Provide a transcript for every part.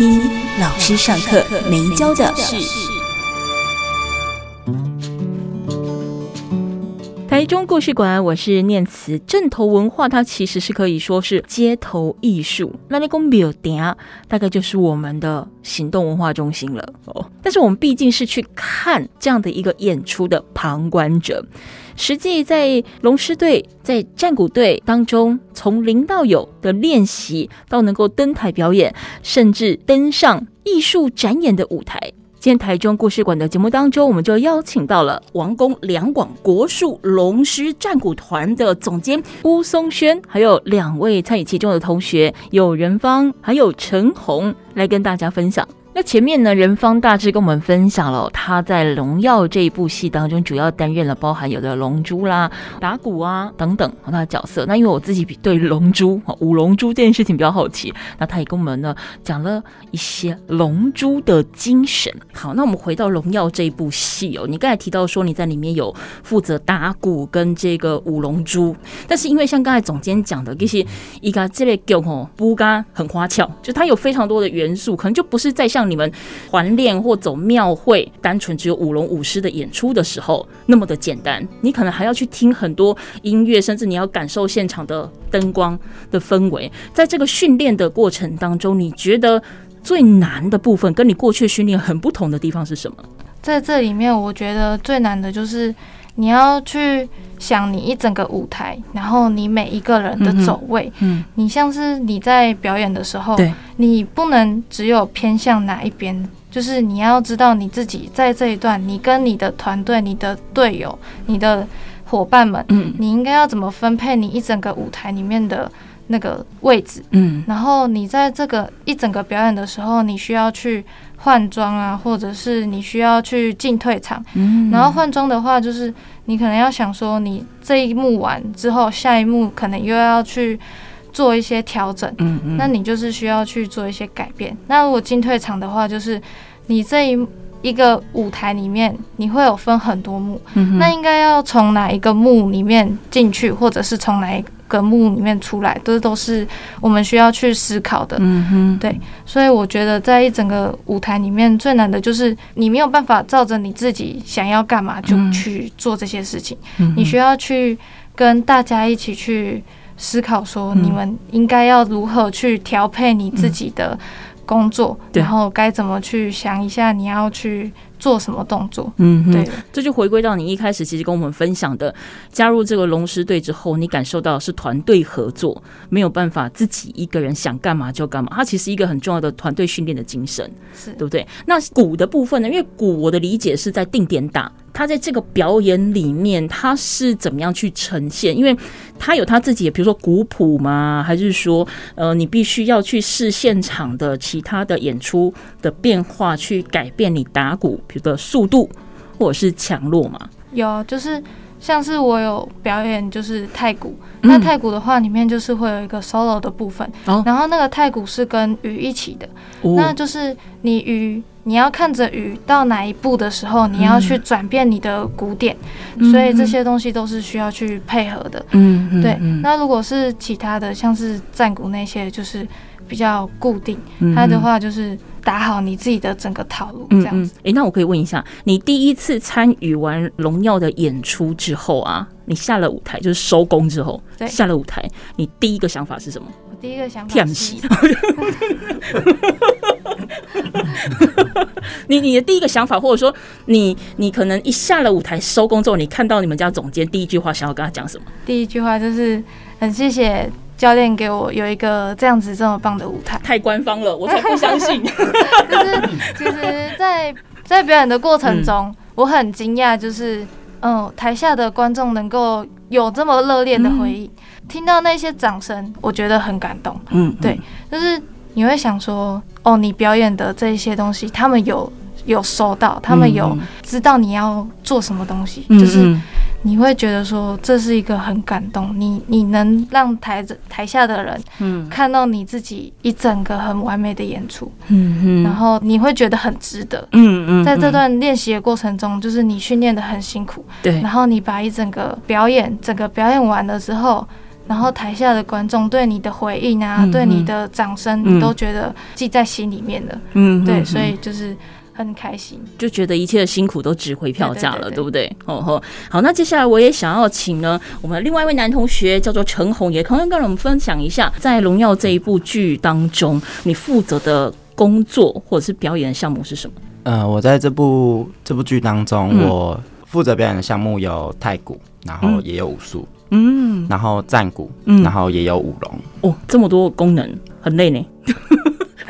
听老师上课没教的事。台中故事馆，我是念慈。阵头文化，它其实是可以说是街头艺术。那你讲庙埕，大概就是我们的行动文化中心了哦。但是我们毕竟是去看这样的一个演出的旁观者，实际在龙狮队、在战鼓队当中，从零到有的练习，到能够登台表演，甚至登上艺术展演的舞台。今天台中故事馆的节目当中，我们就邀请到了王公两广国术龙狮战鼓团的总监巫松轩，还有两位参与其中的同学，有仁芳，还有陈红，来跟大家分享。那前面呢，任芳大致跟我们分享了他在《荣耀》这一部戏当中主要担任了包含有的龙珠啦、打鼓啊等等他的角色。那因为我自己比对龙珠、舞龙珠这件事情比较好奇，那他也跟我们呢讲了一些龙珠的精神。好，那我们回到《荣耀》这一部戏哦，你刚才提到说你在里面有负责打鼓跟这个舞龙珠，但是因为像刚才总监讲的，就是一个这类剧哦，不干很花俏，就它有非常多的元素，可能就不是在像。你们团练或走庙会，单纯只有舞龙舞狮的演出的时候那么的简单，你可能还要去听很多音乐，甚至你要感受现场的灯光的氛围。在这个训练的过程当中，你觉得最难的部分，跟你过去训练很不同的地方是什么？在这里面，我觉得最难的就是你要去想你一整个舞台，然后你每一个人的走位，嗯，你像是你在表演的时候，对，你不能只有偏向哪一边，就是你要知道你自己在这一段，你跟你的团队、你的队友、你的伙伴们，嗯，你应该要怎么分配你一整个舞台里面的那个位置，嗯，然后你在这个一整个表演的时候，你需要去换装啊，或者是你需要去进退场，嗯，然后换装的话就是。你可能要想说，你这一幕完之后，下一幕可能又要去做一些调整，嗯嗯，那你就是需要去做一些改变。那如果进退场的话，就是你这一一个舞台里面，你会有分很多幕，嗯，那应该要从哪一个幕里面进去，或者是从哪一个。幕里面出来，这都是我们需要去思考的。嗯哼，对，所以我觉得在一整个舞台里面最难的就是你没有办法照着你自己想要干嘛就去做这些事情。嗯，你需要去跟大家一起去思考，说你们应该要如何去调配你自己的工作，然后该怎么去想一下你要去。做什么动作？嗯，对，这就回归到你一开始其实跟我们分享的，加入这个龙狮队之后，你感受到是团队合作，没有办法自己一个人想干嘛就干嘛。它其实一个很重要的团队训练的精神，是对不对？那鼓的部分呢？因为鼓我的理解是在定点打。他在这个表演里面，他是怎么样去呈现？因为他有他自己，比如说古朴嘛？还是说，呃，你必须要去试现场的其他的演出的变化，去改变你打鼓，比如的速度或者是强弱嘛？有，就是像是我有表演，就是太鼓。那太鼓的话，里面就是会有一个 solo 的部分，嗯、然后那个太鼓是跟鱼一起的，哦、那就是你鱼。你要看着鱼到哪一步的时候，你要去转变你的鼓点，嗯，所以这些东西都是需要去配合的。嗯，对。那如果是其他的，像是战鼓那些，就是比较固定，它的话就是打好你自己的整个套路这样子。哎，那我可以问一下，你第一次参与完《荣耀》的演出之后啊，你下了舞台就是收工之后，下了舞台，你第一个想法是什么？我第一个想法是。你你的第一个想法，或者说你你可能一下了舞台收工之后，你看到你们家总监第一句话想要跟他讲什么？第一句话就是很谢谢教练给我有一个这样子这么棒的舞台。太官方了，我才不相信。就是其实，在在表演的过程中，嗯、我很惊讶，就是嗯，台下的观众能够有这么热烈的回应，嗯、听到那些掌声，我觉得很感动。嗯，对，就是你会想说。哦，你表演的这些东西，他们有有收到，他们有知道你要做什么东西，嗯、就是。你会觉得说，这是一个很感动，你你能让台子台下的人，嗯，看到你自己一整个很完美的演出，嗯嗯，然后你会觉得很值得，嗯嗯，在这段练习的过程中，就是你训练的很辛苦，对，然后你把一整个表演，整个表演完了之后，然后台下的观众对你的回应啊，对你的掌声，你都觉得记在心里面的，嗯，对，所以就是。很开心，就觉得一切的辛苦都值回票价了，对，对，对，对，对不对？哦吼，好，那接下来我也想要请呢，我们另外一位男同学叫做陈红，也同样跟我们分享一下，在《荣耀》这一部剧当中，你负责的工作或者是表演的项目是什么？呃，我在这部这部剧当中，嗯、我负责表演的项目有太古，然后也有武术，嗯，然后战鼓，嗯，然后也有舞龙。哦，这么多功能，很累呢。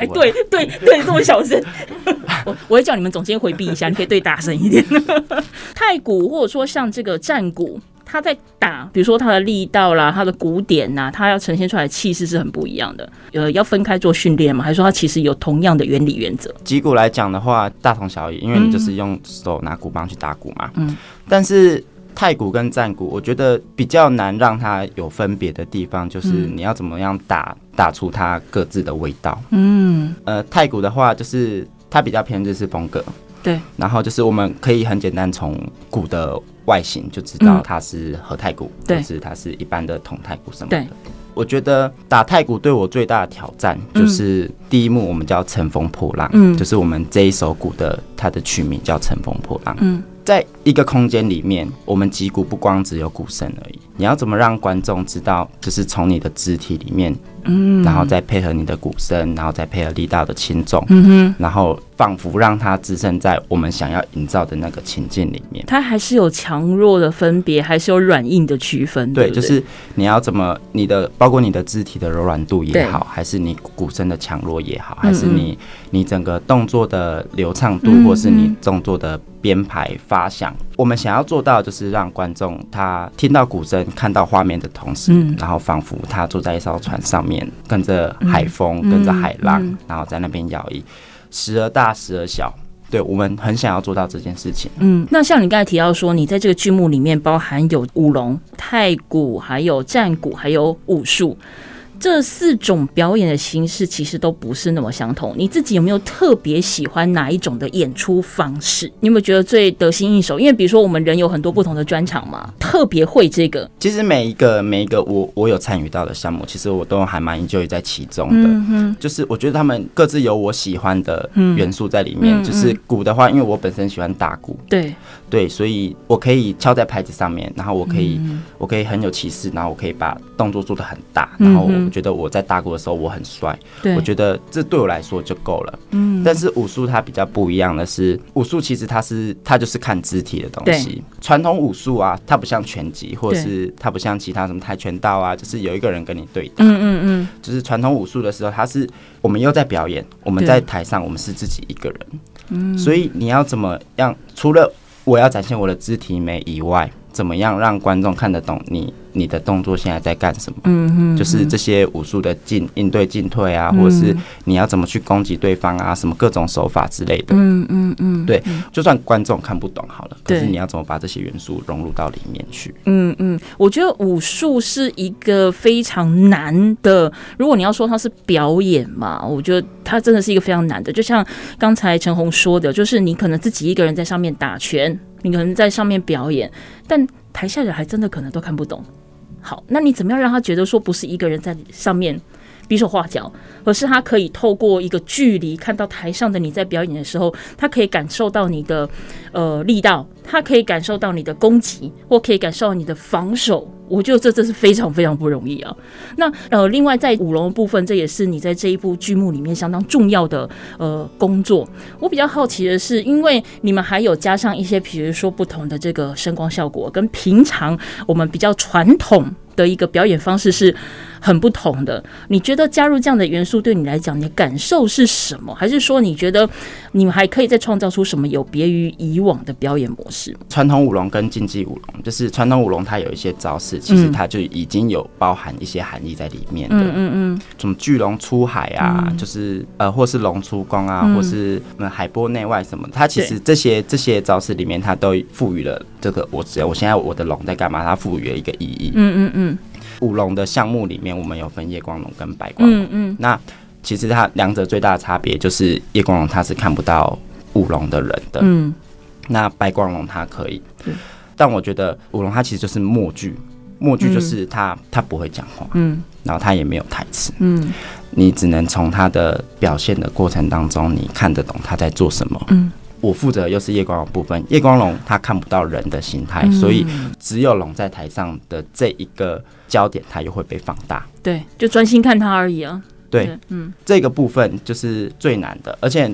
哎，对对 对，这么小声，我我会叫你们总监回避一下，你可以对大声一点。太鼓或者说像这个战鼓，它在打，比如说它的力道啦，它的鼓点呐，它要呈现出来的气势是很不一样的。呃，要分开做训练吗？还是说它其实有同样的原理原则？击鼓来讲的话，大同小异，因为你就是用手拿鼓棒去打鼓嘛。嗯，但是。太鼓跟战鼓，我觉得比较难让它有分别的地方，就是你要怎么样打打出它各自的味道。嗯，呃，太鼓的话，就是它比较偏日式风格。对，然后就是我们可以很简单从鼓的外形就知道它是和太鼓，或是它是一般的铜太鼓什么的。我觉得打太鼓对我最大的挑战就是第一幕我们叫乘风破浪，嗯，就是我们这一首鼓的它的曲名叫乘风破浪，嗯。在一个空间里面，我们击鼓不光只有鼓声而已。你要怎么让观众知道，就是从你的肢体里面，嗯，然后再配合你的鼓声，然后再配合力道的轻重，嗯哼，然后仿佛让它置身在我们想要营造的那个情境里面。它还是有强弱的分别，还是有软硬的区分。对，对，就是你要怎么你的，包括你的肢体的柔软度也好，还是你鼓声的强弱也好，还是你你整个动作的流畅度，或是你动作的编排发响，我们想要做到就是让观众他听到鼓声。看到画面的同时，嗯、然后仿佛他坐在一艘船上面，跟着海风，嗯、跟着海浪，嗯、然后在那边摇曳，时而大，时而小。对，我们很想要做到这件事情。嗯，那像你刚才提到说，你在这个剧目里面包含有舞龙、太鼓，还有战鼓，还有武术。这四种表演的形式其实都不是那么相同。你自己有没有特别喜欢哪一种的演出方式？你有没有觉得最得心应手？因为比如说我们人有很多不同的专场嘛，特别会这个。其实每一个每一个我我有参与到的项目，其实我都还蛮 enjoy 在其中的。嗯，就是我觉得他们各自有我喜欢的元素在里面。嗯、就是鼓的话，因为我本身喜欢打鼓，对对，所以我可以敲在拍子上面，然后我可以、嗯、我可以很有气势，然后我可以把动作做的很大，然后我。觉得我在打鼓的时候我很帅，我觉得这对我来说就够了。嗯，但是武术它比较不一样的是，武术其实它是它就是看肢体的东西。传统武术啊，它不像拳击，或者是它不像其他什么跆拳道啊，就是有一个人跟你对打。嗯嗯嗯。就是传统武术的时候，它是我们又在表演，我们在台上，我们是自己一个人。嗯。所以你要怎么样？除了我要展现我的肢体美以外，怎么样让观众看得懂你？你的动作现在在干什么？嗯嗯，就是这些武术的进应对进退啊，或者是你要怎么去攻击对方啊，什么各种手法之类的。嗯嗯嗯，对，就算观众看不懂好了，可是你要怎么把这些元素融入到里面去？嗯嗯，我觉得武术是一个非常难的。如果你要说它是表演嘛，我觉得它真的是一个非常难的。就像刚才陈红说的，就是你可能自己一个人在上面打拳，你可能在上面表演，但台下人还真的可能都看不懂。好，那你怎么样让他觉得说不是一个人在上面比手画脚，而是他可以透过一个距离看到台上的你在表演的时候，他可以感受到你的呃力道，他可以感受到你的攻击，或可以感受到你的防守。我觉得这真是非常非常不容易啊。那呃，另外在舞龙部分，这也是你在这一部剧目里面相当重要的呃工作。我比较好奇的是，因为你们还有加上一些，比如说不同的这个声光效果，跟平常我们比较传统的一个表演方式是很不同的。你觉得加入这样的元素对你来讲，你的感受是什么？还是说你觉得你们还可以再创造出什么有别于以往的表演模式？传统舞龙跟竞技舞龙，就是传统舞龙它有一些招式，其实它就已经有包含一些含义在里面的。嗯嗯嗯，什么巨龙出海啊，嗯、就是呃，或是龙出宫啊，嗯、或是海波内外什么，它其实这些这些招式里面，它都赋予了这个我只要我现在我的龙在干嘛？它赋予了一个意义。嗯嗯嗯。舞龙的项目里面，我们有分夜光龙跟白光龙。嗯嗯。那其实它两者最大的差别就是夜光龙它是看不到舞龙的人的。嗯。那白光龙它可以。嗯。但我觉得舞龙它其实就是默剧，默剧就是它它不会讲话。嗯。然后它也没有台词。嗯。你只能从它的表现的过程当中，你看得懂它在做什么。嗯。我负责又是夜光龙部分，夜光龙它看不到人的形态，嗯、所以只有龙在台上的这一个焦点，它又会被放大。对，就专心看它而已啊。对，嗯，这个部分就是最难的，而且。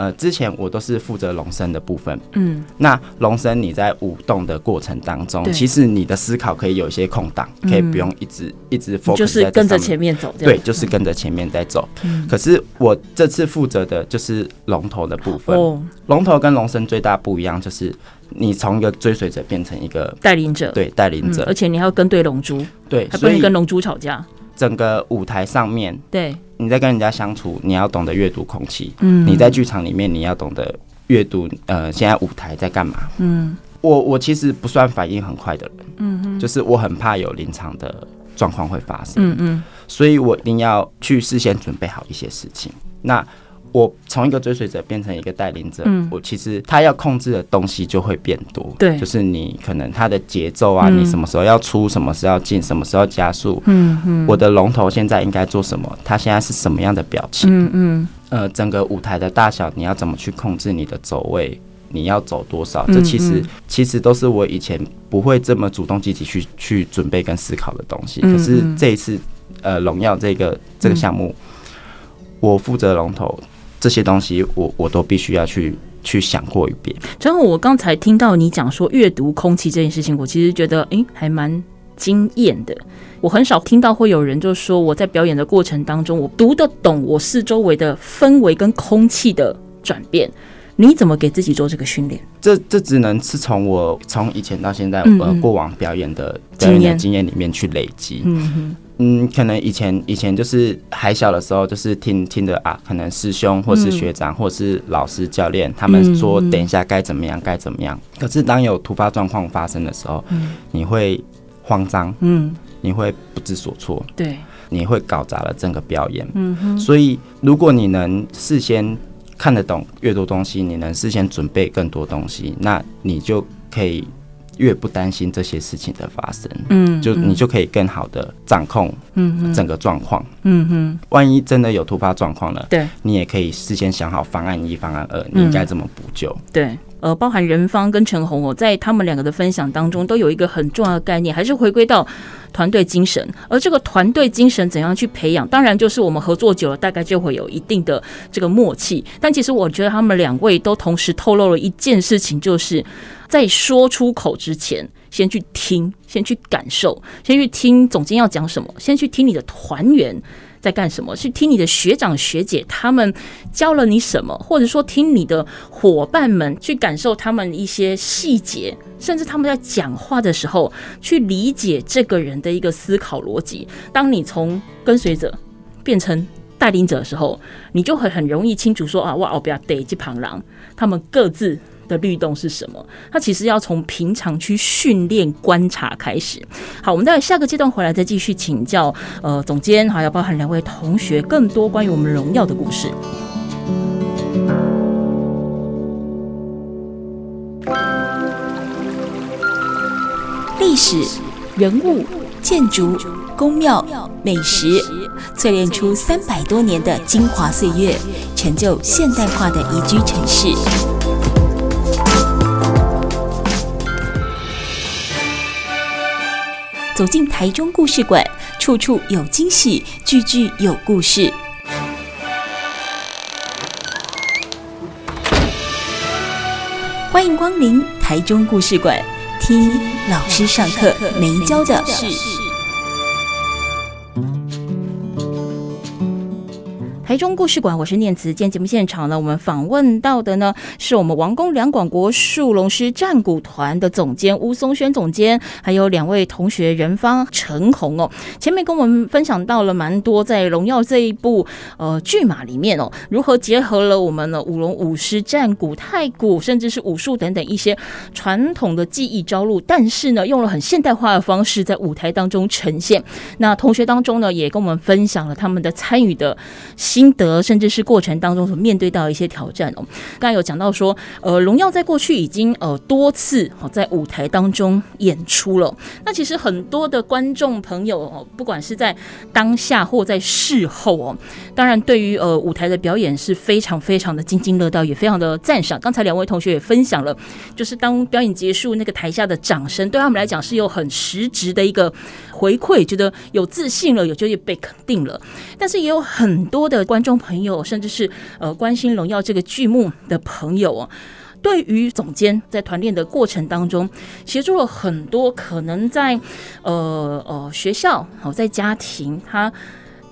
呃，之前我都是负责龙身的部分。嗯，那龙身你在舞动的过程当中，其实你的思考可以有一些空档，可以不用一直一直 focus 就是跟着前面走。对，就是跟着前面在走。可是我这次负责的就是龙头的部分。哦，龙头跟龙身最大不一样就是你从一个追随者变成一个带领者。对，带领者，而且你还要跟对龙珠。对，还不能跟龙珠吵架。整个舞台上面，对，你在跟人家相处，你要懂得阅读空气。嗯，你在剧场里面，你要懂得阅读。呃，现在舞台在干嘛？嗯，我我其实不算反应很快的人。嗯哼，就是我很怕有临场的状况会发生。嗯嗯，所以我一定要去事先准备好一些事情。那。我从一个追随者变成一个带领者，嗯、我其实他要控制的东西就会变多。对，就是你可能他的节奏啊，嗯、你什么时候要出，什么时候要进，什么时候加速。嗯嗯。我的龙头现在应该做什么？他现在是什么样的表情？嗯嗯。呃，整个舞台的大小，你要怎么去控制你的走位？你要走多少？这其实、嗯嗯、其实都是我以前不会这么主动积极去去准备跟思考的东西。可是这一次，呃，荣耀这个这个项目，嗯、我负责龙头。这些东西我我都必须要去去想过一遍。然后我刚才听到你讲说阅读空气这件事情，我其实觉得诶还蛮惊艳的。我很少听到会有人就说我在表演的过程当中，我读得懂我四周围的氛围跟空气的转变。你怎么给自己做这个训练？这这只能是从我从以前到现在呃过往表演的表演的经验里面去累积。嗯哼。嗯，可能以前以前就是还小的时候，就是听听的啊，可能师兄或是学长或是老师教练他们说，等一下该怎么样该怎么样。可是当有突发状况发生的时候，你会慌张，嗯，你会不知所措，对，你会搞砸了整个表演。嗯哼，所以如果你能事先看得懂越多东西，你能事先准备更多东西，那你就可以。越不担心这些事情的发生，嗯，就你就可以更好的掌控，嗯，整个状况，嗯哼，万一真的有突发状况了，对，你也可以事先想好方案一、方案二，你应该怎么补救？对，呃，包含任芳跟陈红哦，在他们两个的分享当中，都有一个很重要的概念，还是回归到团队精神。而这个团队精神怎样去培养？当然，就是我们合作久了，大概就会有一定的这个默契。但其实我觉得他们两位都同时透露了一件事情，就是。在说出口之前，先去听，先去感受，先去听总监要讲什么，先去听你的团员在干什么，去听你的学长学姐他们教了你什么，或者说听你的伙伴们去感受他们一些细节，甚至他们在讲话的时候去理解这个人的一个思考逻辑。当你从跟随者变成带领者的时候，你就会很容易清楚说啊，哇，我不要逮这旁狼，他们各自。的律动是什么？他其实要从平常去训练观察开始。好，我们在下个阶段回来再继续请教呃总监，还要包含两位同学更多关于我们荣耀的故事。历史、人物、建筑、宫庙、美食，淬炼出三百多年的精华岁月，成就现代化的宜居城市。走进台中故事馆，处处有惊喜，句句有故事。欢迎光临台中故事馆，听老师上课没教的事。台中故事馆，我是念慈。今天节目现场呢，我们访问到的呢，是我们王宫两广国术龙狮战鼓团的总监吴松轩总监，还有两位同学任芳、陈红哦。前面跟我们分享到了蛮多，在《荣耀》这一部呃剧码里面哦，如何结合了我们的舞龙舞狮、战鼓、太鼓，甚至是武术等等一些传统的技艺招录，但是呢，用了很现代化的方式在舞台当中呈现。那同学当中呢，也跟我们分享了他们的参与的心得，甚至是过程当中所面对到一些挑战哦。刚才有讲到说，呃，荣耀在过去已经呃多次哦在舞台当中演出了。那其实很多的观众朋友哦，不管是在当下或在事后哦，当然对于呃舞台的表演是非常非常的津津乐道，也非常的赞赏。刚才两位同学也分享了，就是当表演结束，那个台下的掌声对他们来讲是有很实质的一个回馈，觉得有自信了，有就业被肯定了。但是也有很多的观众朋友，甚至是呃关心《荣耀》这个剧目的朋友啊，对于总监在团练的过程当中，协助了很多可能在呃呃学校好在家庭他。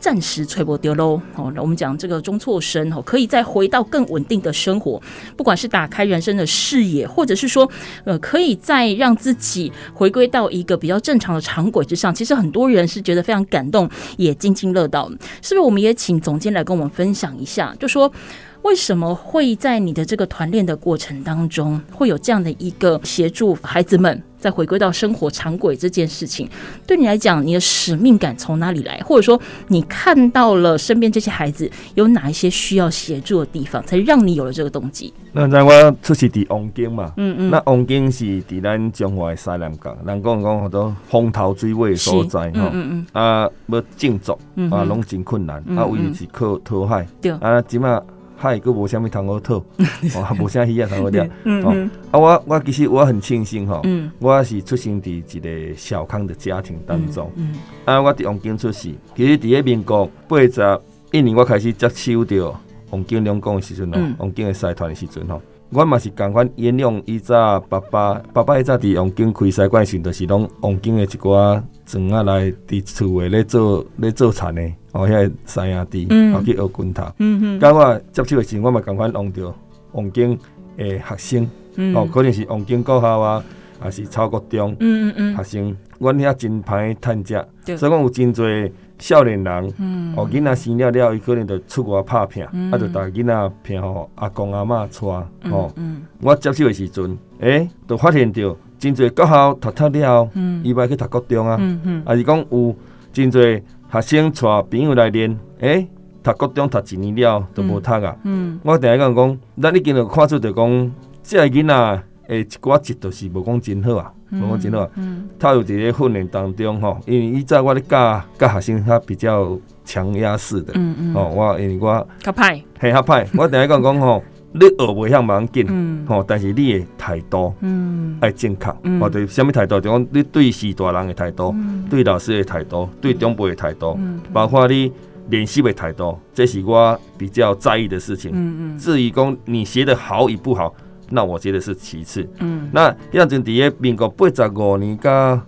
暂时吹不丢喽，哦，我们讲这个中错生哦，可以再回到更稳定的生活，不管是打开人生的视野，或者是说，呃，可以再让自己回归到一个比较正常的常轨之上。其实很多人是觉得非常感动，也津津乐道。是不是？我们也请总监来跟我们分享一下，就说为什么会在你的这个团练的过程当中，会有这样的一个协助孩子们。再回归到生活常轨这件事情，对你来讲，你的使命感从哪里来？或者说，你看到了身边这些孩子有哪一些需要协助的地方，才让你有了这个动机？那在我出世伫王京嘛，嗯嗯，那王京是伫咱中华的西南角，人讲讲好多风头水尾的所在哈，嗯嗯啊，要种作啊，拢真困难，啊，唯有是靠讨海，对，啊，即马。海佫无虾米通好讨，哦，无虾鱼啊通好钓，哦，啊，我我其实我很庆幸吼，我是出生伫一个小康的家庭当中，啊，我伫王金出世，其实伫个民国八十一年我开始接手着王金两公的时阵吼，王金的社团的时阵吼，我嘛是共款沿用以早爸爸爸爸以早伫王京开西馆时，就是拢王京的一寡庄仔来伫厝诶咧做咧做田的。哦，遐个山野地，后去学拳头。嗯哼，甲我接手诶时，我嘛共款用着王京诶学生。嗯，哦，可能是王京高校啊，还是草国中。嗯嗯嗯，学生，阮遐真歹趁食，所以讲有真侪少年人。嗯，哦，囡仔生了了，伊可能就出国拍拼，啊，就带囡仔拼互阿公阿嬷带。哦，我接手的时阵，诶，就发现着真侪高校读读了，嗯，伊要去读国中啊。嗯嗯，啊是讲有真侪。学生带朋友来练，诶、欸，读高中读一年了都无读啊。嗯嗯、我定下讲讲，咱已经有看出着讲，即个囡仔诶，一寡节都是无讲真好啊，无讲、嗯、真好啊。他有伫个训练当中吼，因为以前我咧教教学生，他比较强压式的。嗯嗯。哦，我因为我较歹，嘿较歹。我定下讲讲吼。你学袂晓蛮紧，吼，但是你的态度嗯爱正确，或者什么态度？就讲你对四大人的态度，对老师的态度，对长辈的态度，包括你练习的态度，这是我比较在意的事情。嗯嗯至于讲你学的好与不好，那我觉得是其次。那样子伫个民国八十五年到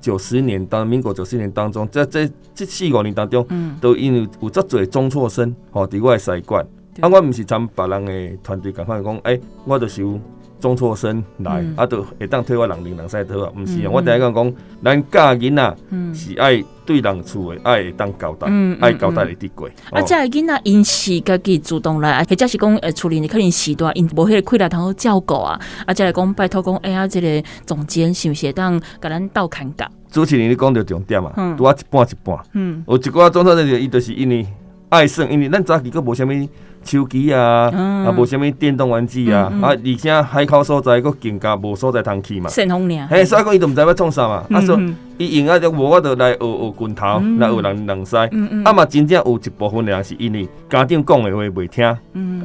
九十年当民国九十年当中，在这这四五年当中，嗯都因为有足侪中辍生，吼，伫我的西馆。啊，我毋是参别人诶团队，共款讲，诶、欸，我就是有中辍生来，嗯、啊，都会当替我人领人赛退啊，毋是啊，嗯、我第一讲讲，咱教囡仔是爱对人厝诶，爱会当交代，爱交代会得过。啊，这个囡仔因是家己主动来，或者是讲诶，处理你可能时段因无迄个困难，通好照顾啊，啊，再来讲拜托讲，哎呀，这个总监是毋是会当甲咱斗看家？主持人你讲着重点啊，拄啊一半一半，嗯，有一寡中辍生伊就是因为爱耍，因为咱早期佫无啥物。手机啊，啊，无啥物电动玩具啊，啊，而且海口所在，佫更加无所在通去嘛。圣红娘，嘿，所以讲伊都毋知要创啥嘛。啊，说伊用啊，就无我就来学学拳头，来学人人师。啊嘛，真正有一部分的人是因为家长讲的话袂听，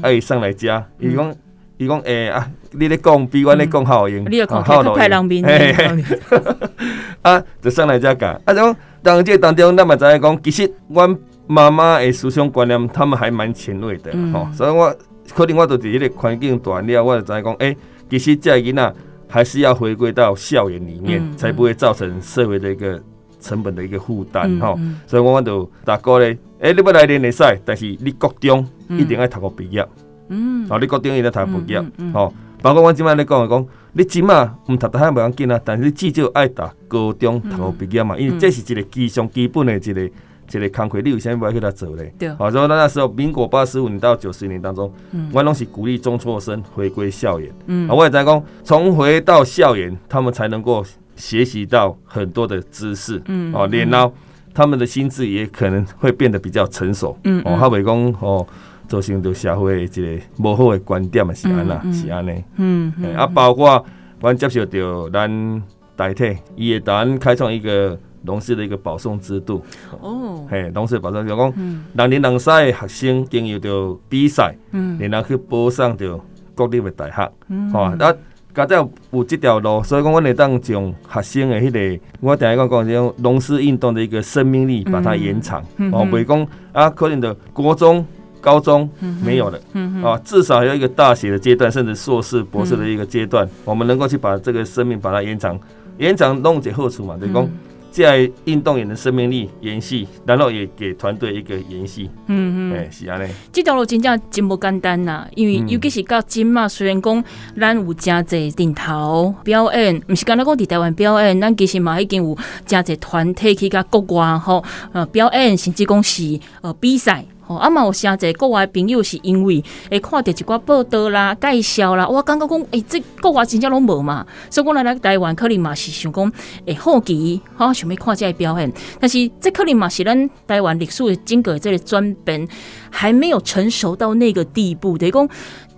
啊伊送来遮。伊讲，伊讲，诶啊，你咧讲比阮咧讲较好用，好太人民。嘿嘿，啊，就上来遮讲。啊，种 当这当中，咱嘛知影讲，其实阮。妈妈的思想观念，他们还蛮前卫的，吼、嗯，所以我可能我都伫迄个环境大了，我就知影讲，诶、欸，其实这囡仔还是要回归到校园里面，嗯、才不会造成社会的一个成本的一个负担，吼、所以我我就大哥咧，欸，你要来练会使，但是你国中一定要读个毕业。嗯，哦，你国中一定要读过毕业。哦，包括我今摆咧讲的讲，你即摆毋读大学袂要紧啊，但是你至少爱读高中读过毕业嘛，因为这是一个基上基本的一个一个工课，你为啥物要去他做嘞？对。好，所以那时候民国八十五年到九十年当中，嗯我拢是鼓励中辍生回归校园。嗯，啊我也在讲，重回到校园，他们才能够学习到很多的知识。嗯，哦，然后他们的心智也可能会变得比较成熟。嗯，哦，他袂讲哦，造成对社会一个无好的观点嘛是安那，是安尼。嗯，啊，包括我接受到咱代替，伊会当开创一个。龙狮的一个保送制度。哦，嘿，龙狮保送就讲，人年人赛学生经由着比赛，嗯，然后去保送着国立的大学，嗯，好啊，那刚才有这条路，所以讲我会当将学生的迄个，我等下讲讲这种龙狮运动的一个生命力，把它延长，哦，袂讲啊，可能的国中、高中没有了，嗯啊，至少有一个大学的阶段，甚至硕士、博士的一个阶段，我们能够去把这个生命把它延长，延长弄解后处嘛，就是讲。在运动员的生命力延续，然后也给团队一个延续。嗯嗯，哎，是安尼。这条路真正真不简单呐，因为尤其是到今嘛，虽然讲咱有真侪顶头表演，不是刚才讲在台湾表演，咱其实嘛已经有真侪团体去甲国外吼呃表演，甚至讲是呃比赛。啊嘛，有诚侪国外朋友是因为会看着一寡报道啦、介绍啦，我感觉讲，诶、欸，这国外真正拢无嘛，所以讲来来台湾可能嘛是想讲，诶，好奇，哈，想要看这个表演，但是这可能嘛是咱台湾历史的经过这个转变还没有成熟到那个地步，等于讲。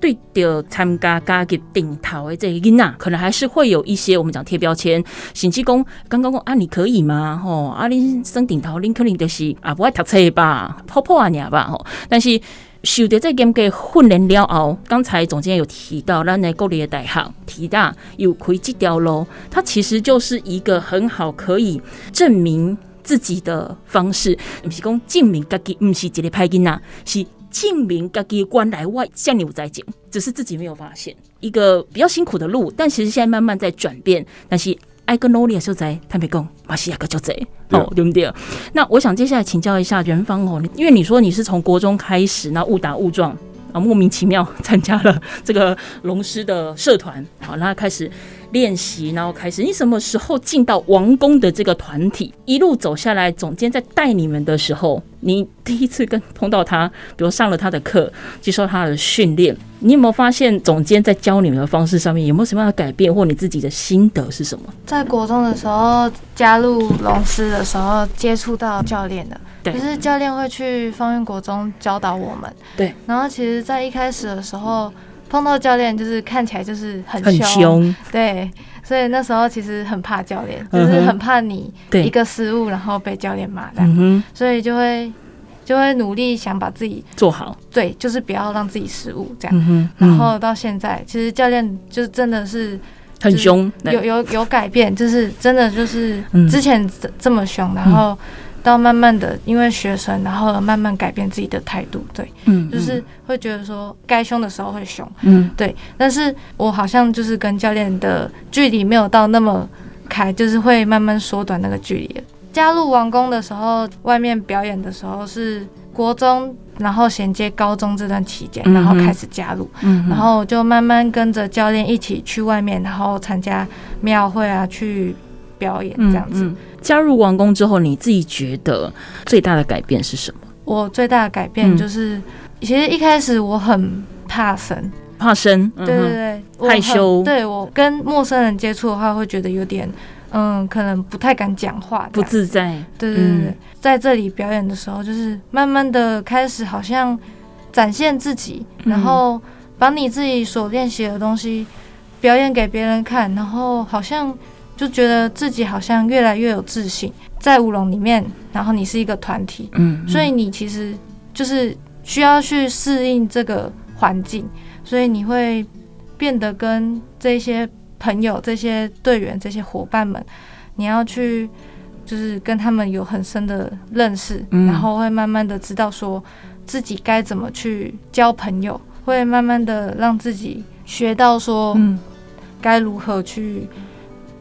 对的，参加加给顶头的这个囡仔，可能还是会有一些我们讲贴标签，甚至讲刚刚讲啊，你可以吗？吼，啊，你升顶头，你可能就是啊，不爱读册吧，泡泡啊，尔吧，吼。但是受到这严格训练了后，刚才总监有提到，咱的国立的大学提大有开这条路，它其实就是一个很好可以证明自己的方式，不是讲证明自己不是一个歹囡仔，是。证明自己关来外向你有在讲，只是自己没有发现一个比较辛苦的路，但其实现在慢慢在转变。但是爱个努力的所在，他没讲，马西亚个就这哦，对不对？那我想接下来请教一下元芳哦，因为你说你是从国中开始，那误打误撞啊，莫名其妙参加了这个龙狮的社团，好，那开始。练习，然后开始。你什么时候进到王宫的这个团体？一路走下来，总监在带你们的时候，你第一次跟碰到他，比如上了他的课，接受他的训练，你有没有发现总监在教你们的方式上面有没有什么样的改变，或你自己的心得是什么？在国中的时候加入龙狮的时候，接触到教练的，对，就是教练会去方圆国中教导我们，对。然后其实，在一开始的时候。碰到教练就是看起来就是很凶，凶对，所以那时候其实很怕教练，嗯、就是很怕你一个失误然后被教练骂的，嗯、所以就会就会努力想把自己做好，对，就是不要让自己失误这样。然后到现在，其实教练就真的是很凶，有有有改变，就是真的就是之前这么凶，然后。到慢慢的，因为学生，然后慢慢改变自己的态度，对，嗯，就是会觉得说该凶的时候会凶，嗯，对。但是我好像就是跟教练的距离没有到那么开，就是会慢慢缩短那个距离。加入王宫的时候，外面表演的时候是国中，然后衔接高中这段期间，然后开始加入，嗯，然后就慢慢跟着教练一起去外面，然后参加庙会啊，去表演这样子。嗯嗯加入王宫之后，你自己觉得最大的改变是什么？我最大的改变就是，嗯、其实一开始我很怕生，怕生，对对对，嗯、害羞。对，我跟陌生人接触的话，会觉得有点，嗯，可能不太敢讲话，不自在。对对对，嗯、在这里表演的时候，就是慢慢的开始，好像展现自己，然后把你自己所练习的东西表演给别人看，然后好像。就觉得自己好像越来越有自信，在舞龙里面，然后你是一个团体，嗯，所以你其实就是需要去适应这个环境，所以你会变得跟这些朋友、这些队员、这些伙伴们，你要去就是跟他们有很深的认识，然后会慢慢的知道说自己该怎么去交朋友，会慢慢的让自己学到说，该如何去。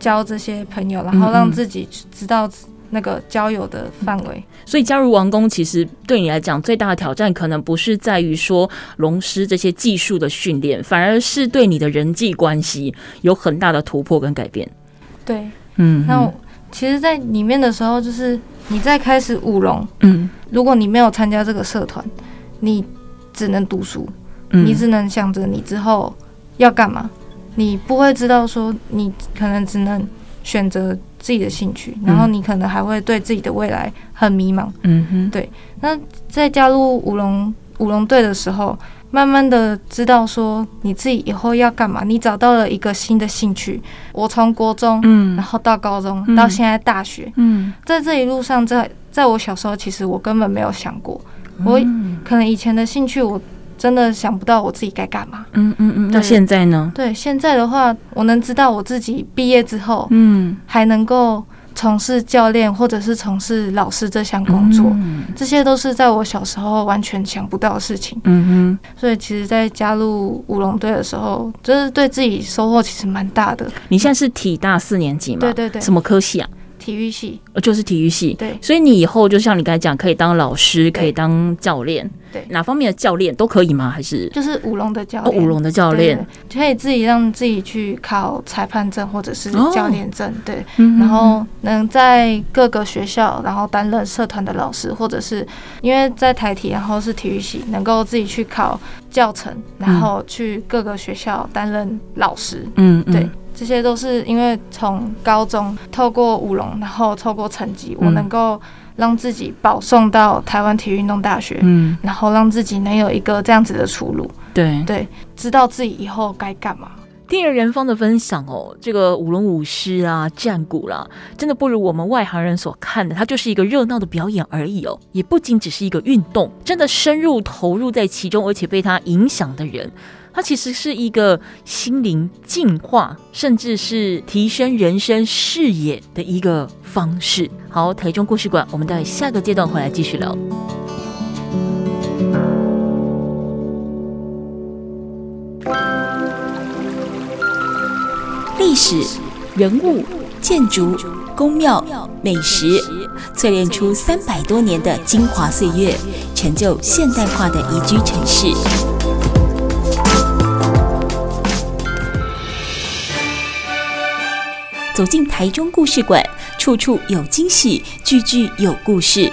交这些朋友，然后让自己知道那个交友的范围。所以加入王宫，其实对你来讲最大的挑战，可能不是在于说龙师这些技术的训练，反而是对你的人际关系有很大的突破跟改变。对，嗯，那其实，在里面的时候，就是你在开始舞龙，嗯，如果你没有参加这个社团，你只能读书，嗯，你只能想着你之后要干嘛，你不会知道说你可能只能选择自己的兴趣，然后你可能还会对自己的未来很迷茫，嗯哼，对。那在加入舞龙舞龙队的时候。慢慢的知道说你自己以后要干嘛，你找到了一个新的兴趣。我从国中，嗯，然后到高中，嗯、到现在大学，嗯，在这一路上，在在我小时候，其实我根本没有想过，嗯、我可能以前的兴趣，我真的想不到我自己该干嘛。嗯嗯嗯。那现在呢？对，现在的话，我能知道我自己毕业之后，嗯，还能够。从事教练或者是从事老师这项工作，嗯、这些都是在我小时候完全想不到的事情。嗯哼，所以其实，在加入舞龙队的时候，就是对自己收获其实蛮大的。你现在是体大四年级吗？对对对。什么科系啊？体育系，就是体育系。对，所以你以后就像你刚才讲，可以当老师，可以当教练。对，哪方面的教练都可以吗？还是就是舞龙的教练？舞龙的教练可以自己让自己去考裁判证或者是教练证。对，然后能在各个学校，然后担任社团的老师，或者是因为在台体，然后是体育系，能够自己去考教程，然后去各个学校担任老师。嗯，对。这些都是因为从高中透过舞龙，然后透过成绩，我能够让自己保送到台湾体育运动大学，嗯，然后让自己能有一个这样子的出路，对对，知道自己以后该干嘛。听了仁芳的分享哦，这个舞龙舞狮啊，战鼓啦，真的不如我们外行人所看的，它就是一个热闹的表演而已哦，也不仅只是一个运动，真的深入投入在其中，而且被它影响的人。它其实是一个心灵净化，甚至是提升人生视野的一个方式。好，台中故事馆，我们待下个阶段回来继续聊。历史、人物、建筑、宫庙、美食，淬炼出三百多年的精华岁月，成就现代化的宜居城市。走进台中故事馆，处处有惊喜，句句有故事。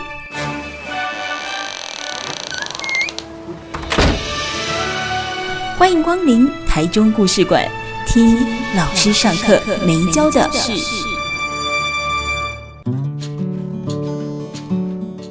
欢迎光临台中故事馆，听老师上课没教的事。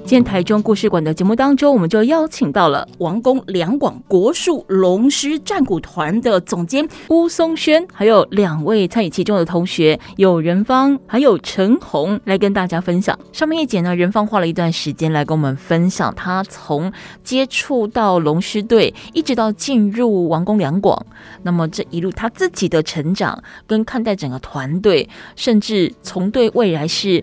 今天台中故事馆的节目当中，我们就邀请到了王宫两广国术龙狮战鼓团的总监巫松轩，还有两位参与其中的同学，有仁芳，还有陈红，来跟大家分享。上面一节呢，仁芳花了一段时间来跟我们分享，他从接触到龙狮队，一直到进入王宫两广，那么这一路他自己的成长，跟看待整个团队，甚至从对未来是。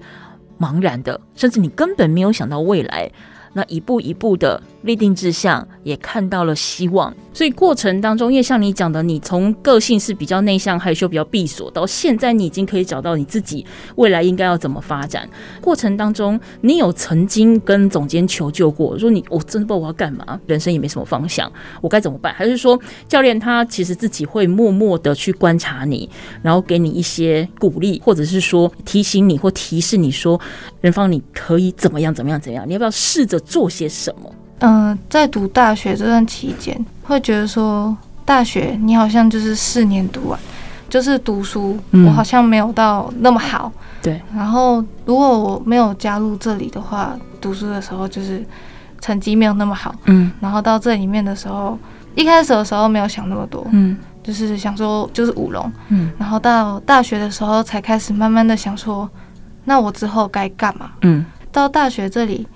茫然的，甚至你根本没有想到未来，那一步一步的立定志向，也看到了希望。所以过程当中，因为像你讲的，你从个性是比较内向、害羞、比较闭锁，到现在你已经可以找到你自己未来应该要怎么发展。过程当中，你有曾经跟总监求救过，说你我真的不知道我要干嘛，人生也没什么方向，我该怎么办？还是说教练他其实自己会默默的去观察你，然后给你一些鼓励，或者是说提醒你或提示你说，仁芳你可以怎么样怎么样怎么样？你要不要试着做些什么？嗯、呃，在读大学这段期间。会觉得说，大学你好像就是四年读完，就是读书，我好像没有到那么好。嗯、对。然后如果我没有加入这里的话，读书的时候就是成绩没有那么好。嗯。然后到这里面的时候，一开始的时候没有想那么多。嗯。就是想说就是舞龙。嗯。然后到大学的时候才开始慢慢的想说，那我之后该干嘛？嗯。到大学这里，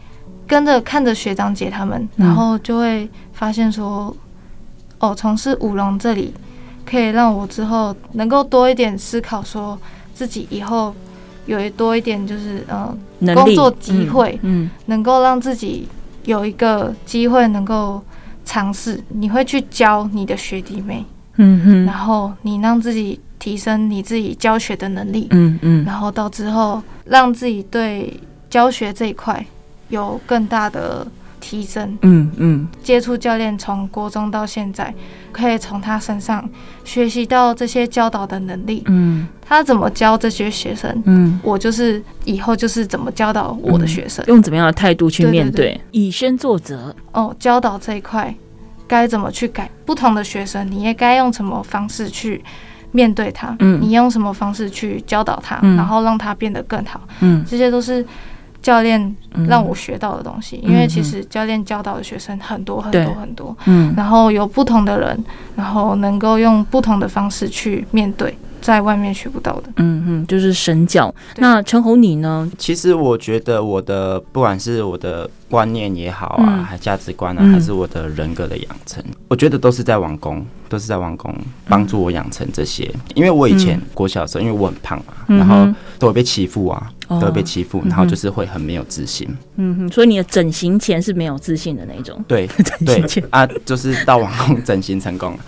跟着看着学长姐他们，然后就会发现说。哦，从事舞龙这里可以让我之后能够多一点思考，说自己以后有多一点就是嗯、呃、工作机会，嗯，嗯能够让自己有一个机会能够尝试。你会去教你的学弟妹，嗯哼，然后你让自己提升你自己教学的能力，嗯嗯，然后到之后让自己对教学这一块有更大的提升。嗯嗯，接触教练从国中到现在，可以从他身上学习到这些教导的能力。嗯，他怎么教这些学生？嗯，我就是以后就是怎么教导我的学生，用怎么样的态度去面对，以身作则。哦，教导这一块该怎么去改？不同的学生，你也该用什么方式去面对他？嗯，你用什么方式去教导他，嗯，然后让他变得更好？嗯，这些都是。教练让我学到的东西，嗯、因为其实教练教导的学生很多很多很多，嗯，然后有不同的人，然后能够用不同的方式去面对。在外面学不到的，嗯嗯，就是身教。那陈红你呢？其实我觉得我的不管是我的观念也好啊，还价值观啊，还是我的人格的养成，我觉得都是在王宫，都是在王宫帮助我养成这些。因为我以前国小的时候，因为我很胖啊，然后都会被欺负啊，都会被欺负，然后就是会很没有自信。嗯哼，所以你的整形前是没有自信的那种。对 对啊，就是到王宫整形成功了。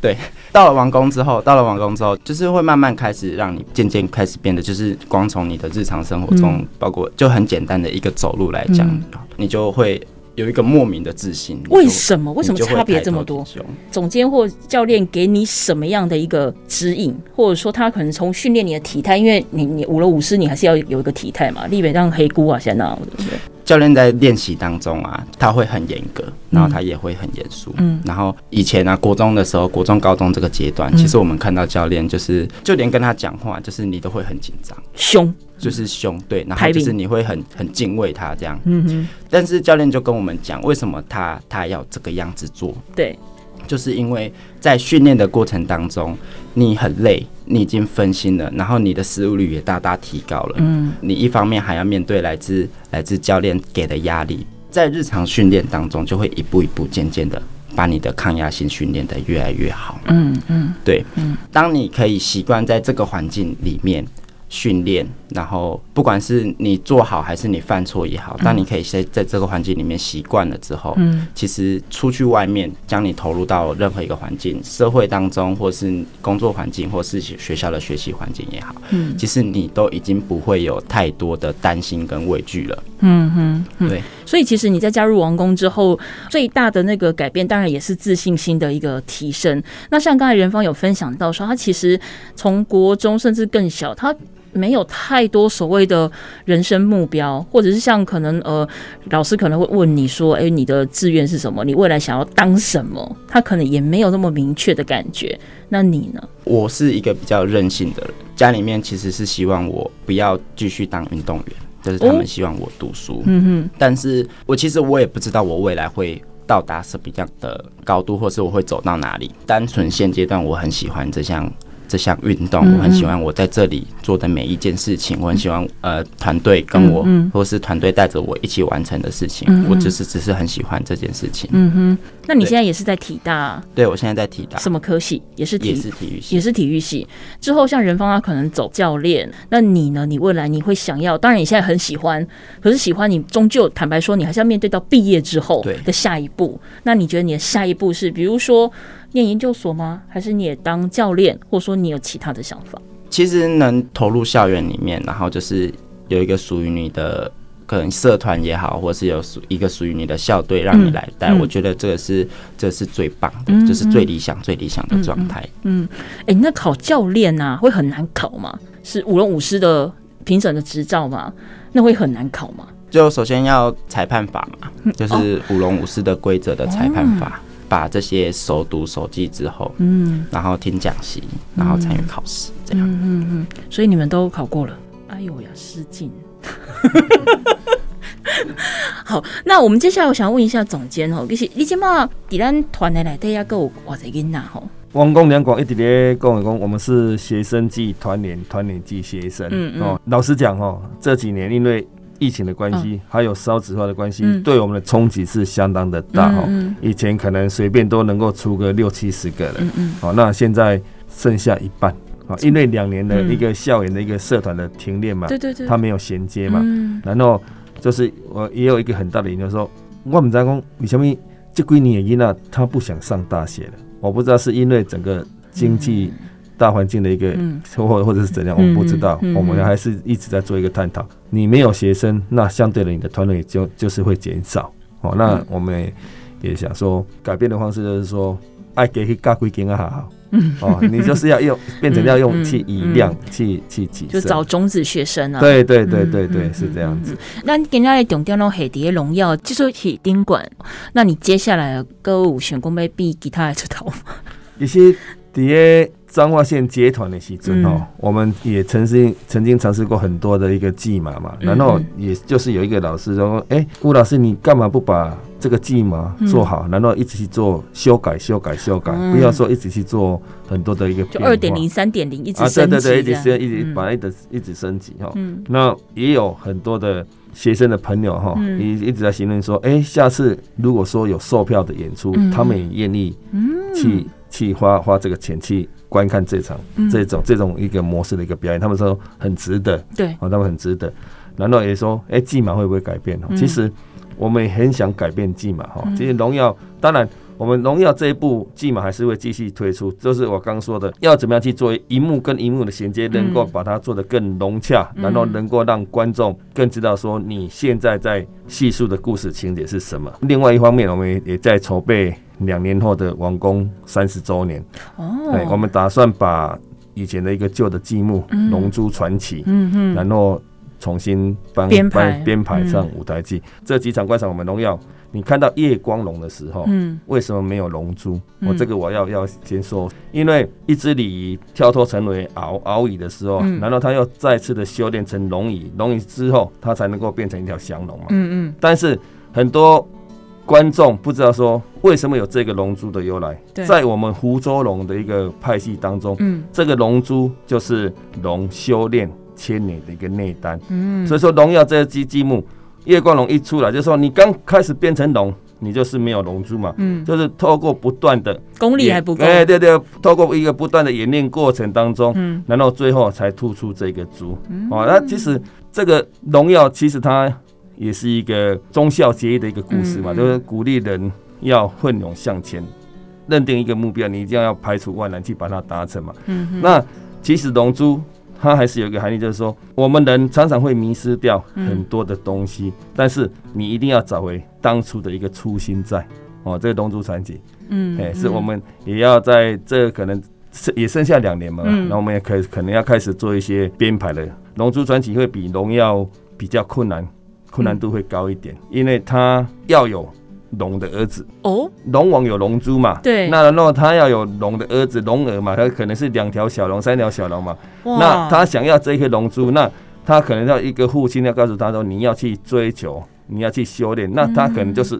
对，到了王宫之后，到了王宫之后，就是会慢慢开始让你渐渐开始变得，就是光从你的日常生活中，嗯、包括就很简单的一个走路来讲，嗯、你就会有一个莫名的自信。为什么？为什么差别这么多？总监或教练给你什么样的一个指引，或者说他可能从训练你的体态，因为你你舞了舞狮，你还是要有一个体态嘛，立北让黑姑啊，现在对不对？教练在练习当中啊，他会很严格，然后他也会很严肃。嗯，然后以前呢、啊，国中的时候，国中、高中这个阶段，其实我们看到教练就是，就连跟他讲话，就是你都会很紧张，凶，就是凶，对，然后就是你会很很敬畏他这样。嗯哼。但是教练就跟我们讲，为什么他他要这个样子做？对。就是因为在训练的过程当中，你很累，你已经分心了，然后你的失误率也大大提高了。嗯，你一方面还要面对来自来自教练给的压力，在日常训练当中，就会一步一步渐渐的把你的抗压性训练得越来越好。嗯嗯，对，嗯，当你可以习惯在这个环境里面。训练，然后不管是你做好还是你犯错也好，当你可以先在这个环境里面习惯了之后，嗯，其实出去外面将你投入到任何一个环境，社会当中，或是工作环境，或是学校的学习环境也好，嗯，其实你都已经不会有太多的担心跟畏惧了，嗯哼，对。所以其实你在加入王宫之后，最大的那个改变，当然也是自信心的一个提升。那像刚才仁芳有分享到说，他其实从国中甚至更小，他没有太多所谓的人生目标，或者是像可能呃，老师可能会问你说，哎，你的志愿是什么？你未来想要当什么？他可能也没有那么明确的感觉。那你呢？我是一个比较任性的人，家里面其实是希望我不要继续当运动员，就是他们希望我读书。嗯哼，但是我其实我也不知道我未来会到达什么样的高度，或是我会走到哪里。单纯现阶段，我很喜欢这项。这项运动，我很喜欢。我在这里做的每一件事情，我很喜欢。呃，团队跟我，或是团队带着我一起完成的事情，我就是只是很喜欢这件事情。嗯哼。那你现在也是在体大？对，我现在在体大。什么科系？也是体，也是体育系，也是体育系。之后像仁芳他可能走教练，那你呢？你未来你会想要？当然你现在很喜欢，可是喜欢你终究坦白说，你还是要面对到毕业之后的下一步。那你觉得你的下一步是，比如说？念研究所吗？还是你也当教练，或者说你有其他的想法？其实能投入校园里面，然后就是有一个属于你的可能社团也好，或是有属一个属于你的校队让你来带，嗯、我觉得这个是这是最棒的，嗯、就是最理想、最理想的状态。嗯，哎、那考教练啊，会很难考吗？是舞龙舞狮的评审的执照吗？那会很难考吗？就首先要裁判法嘛，就是舞龙舞狮的规则的裁判法。哦把这些熟读熟记之后，嗯，然后听讲习，然后参与考试，这样，嗯嗯嗯，所以你们都考过了。哎呦呀，失敬。好，那我们接下来我想问一下总监哦，就是你今嘛在咱团的内底也有偌侪囡仔吼？王公两广一直咧讲一讲，我们是学生季团联，团联季学生。嗯嗯。哦，老实讲哦，这几年因为。疫情的关系，嗯、还有烧纸化的关系，嗯、对我们的冲击是相当的大哈。嗯嗯、以前可能随便都能够出个六七十个人，好、那现在剩下一半啊，因为两年的一个校园的一个社团的停练嘛，对对对，它没有衔接嘛。嗯、然后就是我也有一个很大的研究，说我们在讲为什么这几年的囡仔他不想上大学了？我不知道是因为整个经济。嗯大环境的一个或或者是怎样，我不知道，我们还是一直在做一个探讨。你没有学生，那相对的你的团队就就是会减少。哦，那我们也想说改变的方式就是说，爱给去加规定啊，好好。嗯，哦，你就是要用 变成要用去以量去去计，就找种子学生啊。对对对对对，是这样子。那你跟人家强调那黑蝶荣耀就是去宾馆，那你接下来歌舞选工被比其他来出头？一些蝶。彰化县接团的时阵哦，我们也曾经曾经尝试过很多的一个计码嘛，然后也就是有一个老师说：“哎，吴老师，你干嘛不把这个计码做好？然后一直去做修改、修改、修改，不要说一直去做很多的一个就二点零、三点零一直升级，对对对，一直一直把它一直一直升级哈。那也有很多的学生的朋友哈，一一直在询问说：哎，下次如果说有售票的演出，他们也愿意去去花花这个钱去。”观看这场这种这种一个模式的一个表演，他们说很值得，对，啊，他们很值得。然后也说，哎，计码会不会改变？其实我们也很想改变计码哈。其实荣耀，当然我们荣耀这一部季嘛还是会继续推出。就是我刚说的，要怎么样去做一幕跟一幕的衔接，能够把它做得更融洽，然后能够让观众更知道说你现在在叙述的故事情节是什么。另外一方面，我们也在筹备。两年后的王宫三十周年，哦，对，我们打算把以前的一个旧的剧目《龙珠传奇》，嗯嗯，然后重新编编排编排上舞台剧。这几场观赏我们荣耀，你看到夜光龙的时候，嗯，为什么没有龙珠？我这个我要要先说，因为一只鲤鱼跳脱成为鳌鳌鱼的时候，然后它要再次的修炼成龙鱼，龙鱼之后它才能够变成一条降龙嘛，嗯嗯，但是很多。观众不知道说为什么有这个龙珠的由来，在我们福州龙的一个派系当中，嗯。这个龙珠就是龙修炼千年的一个内丹。嗯。所以说荣耀这只积木，夜光龙一出来，就是说你刚开始变成龙，你就是没有龙珠嘛，就是透过不断的功力还不够，哎对对，透过一个不断的演练过程当中，嗯然后最后才突出这个珠。哦，那其实这个荣耀其实它。也是一个忠孝节义的一个故事嘛，嗯嗯、就是鼓励人要奋勇向前，认定一个目标，你一定要要排除万难去把它达成嘛。嗯哼，那其实龙珠它还是有一个含义，就是说我们人常常会迷失掉很多的东西，嗯、但是你一定要找回当初的一个初心在哦。这个龙珠传奇，嗯，哎、欸，是我们也要在这可能剩也剩下两年嘛，那、嗯、我们也可以可能要开始做一些编排了。龙珠传奇会比荣耀比较困难。困难度会高一点，因为它要有龙的儿子。哦，龙王有龙珠嘛，对，那然后他要有龙的儿子龙儿嘛，他可能是两条小龙、三条小龙嘛，那他想要这颗龙珠，那他可能要一个父亲要告诉他说，你要去追求，你要去修炼，那他可能就是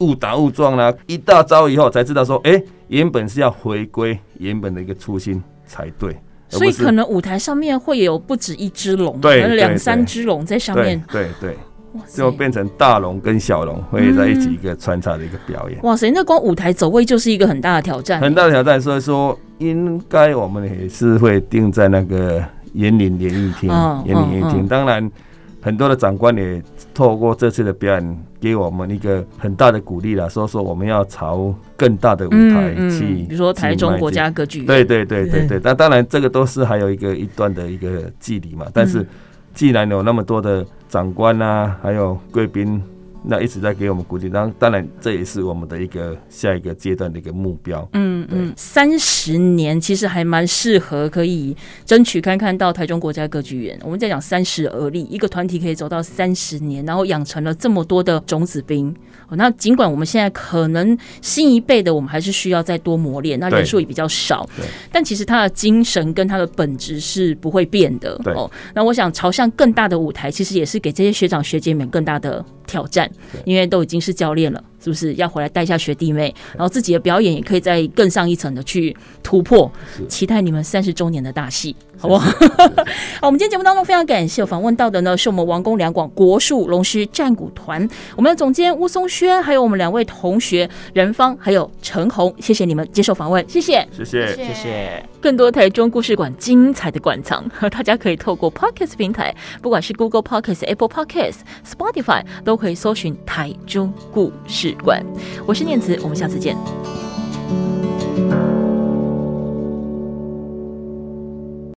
误打误撞啦，一大招以后才知道说，哎、欸，原本是要回归原本的一个初心才对，所以可能舞台上面会有不止一只龙，对，可能两三只龙在上面，对对。对对就变成大龙跟小龙会在一起一个穿插的一个表演。哇塞，那光舞台走位就是一个很大的挑战，很大的挑战。所以说，应该我们也是会定在那个园林联谊厅，园林联谊厅。当然，很多的长官也透过这次的表演，给我们一个很大的鼓励了。所以说，我们要朝更大的舞台去，比如说台中国家歌剧院。对对对对对。那当然，这个都是还有一个一段的一个距离嘛。但是，既然有那么多的长官啊，还有贵宾，那一直在给我们鼓励。当当然，这也是我们的一个下一个阶段的一个目标。嗯嗯，三十年其实还蛮适合，可以争取看看到台中国家歌剧院。我们在讲三十而立，一个团体可以走到三十年，然后养成了这么多的种子兵。那尽管我们现在可能新一辈的，我们还是需要再多磨练，那人数也比较少，但其实他的精神跟他的本质是不会变的。哦，那我想朝向更大的舞台，其实也是给这些学长学姐们更大的挑战，因为都已经是教练了。是不是要回来带一下学弟妹，然后自己的表演也可以再更上一层的去突破？期待你们三十周年的大戏，好不好？好，我们今天节目当中非常感谢访问到的呢，是我们王宫两广国术龙狮战鼓团，我们的总监吴松轩，还有我们两位同学任芳还有陈红，谢谢你们接受访问，谢谢，谢谢，谢谢。更多台中故事馆精彩的馆藏，大家可以透过 Podcast 平台，不管是 Google Podcast、Apple Podcast、Spotify，都可以搜寻台中故事我是念慈我们下次见。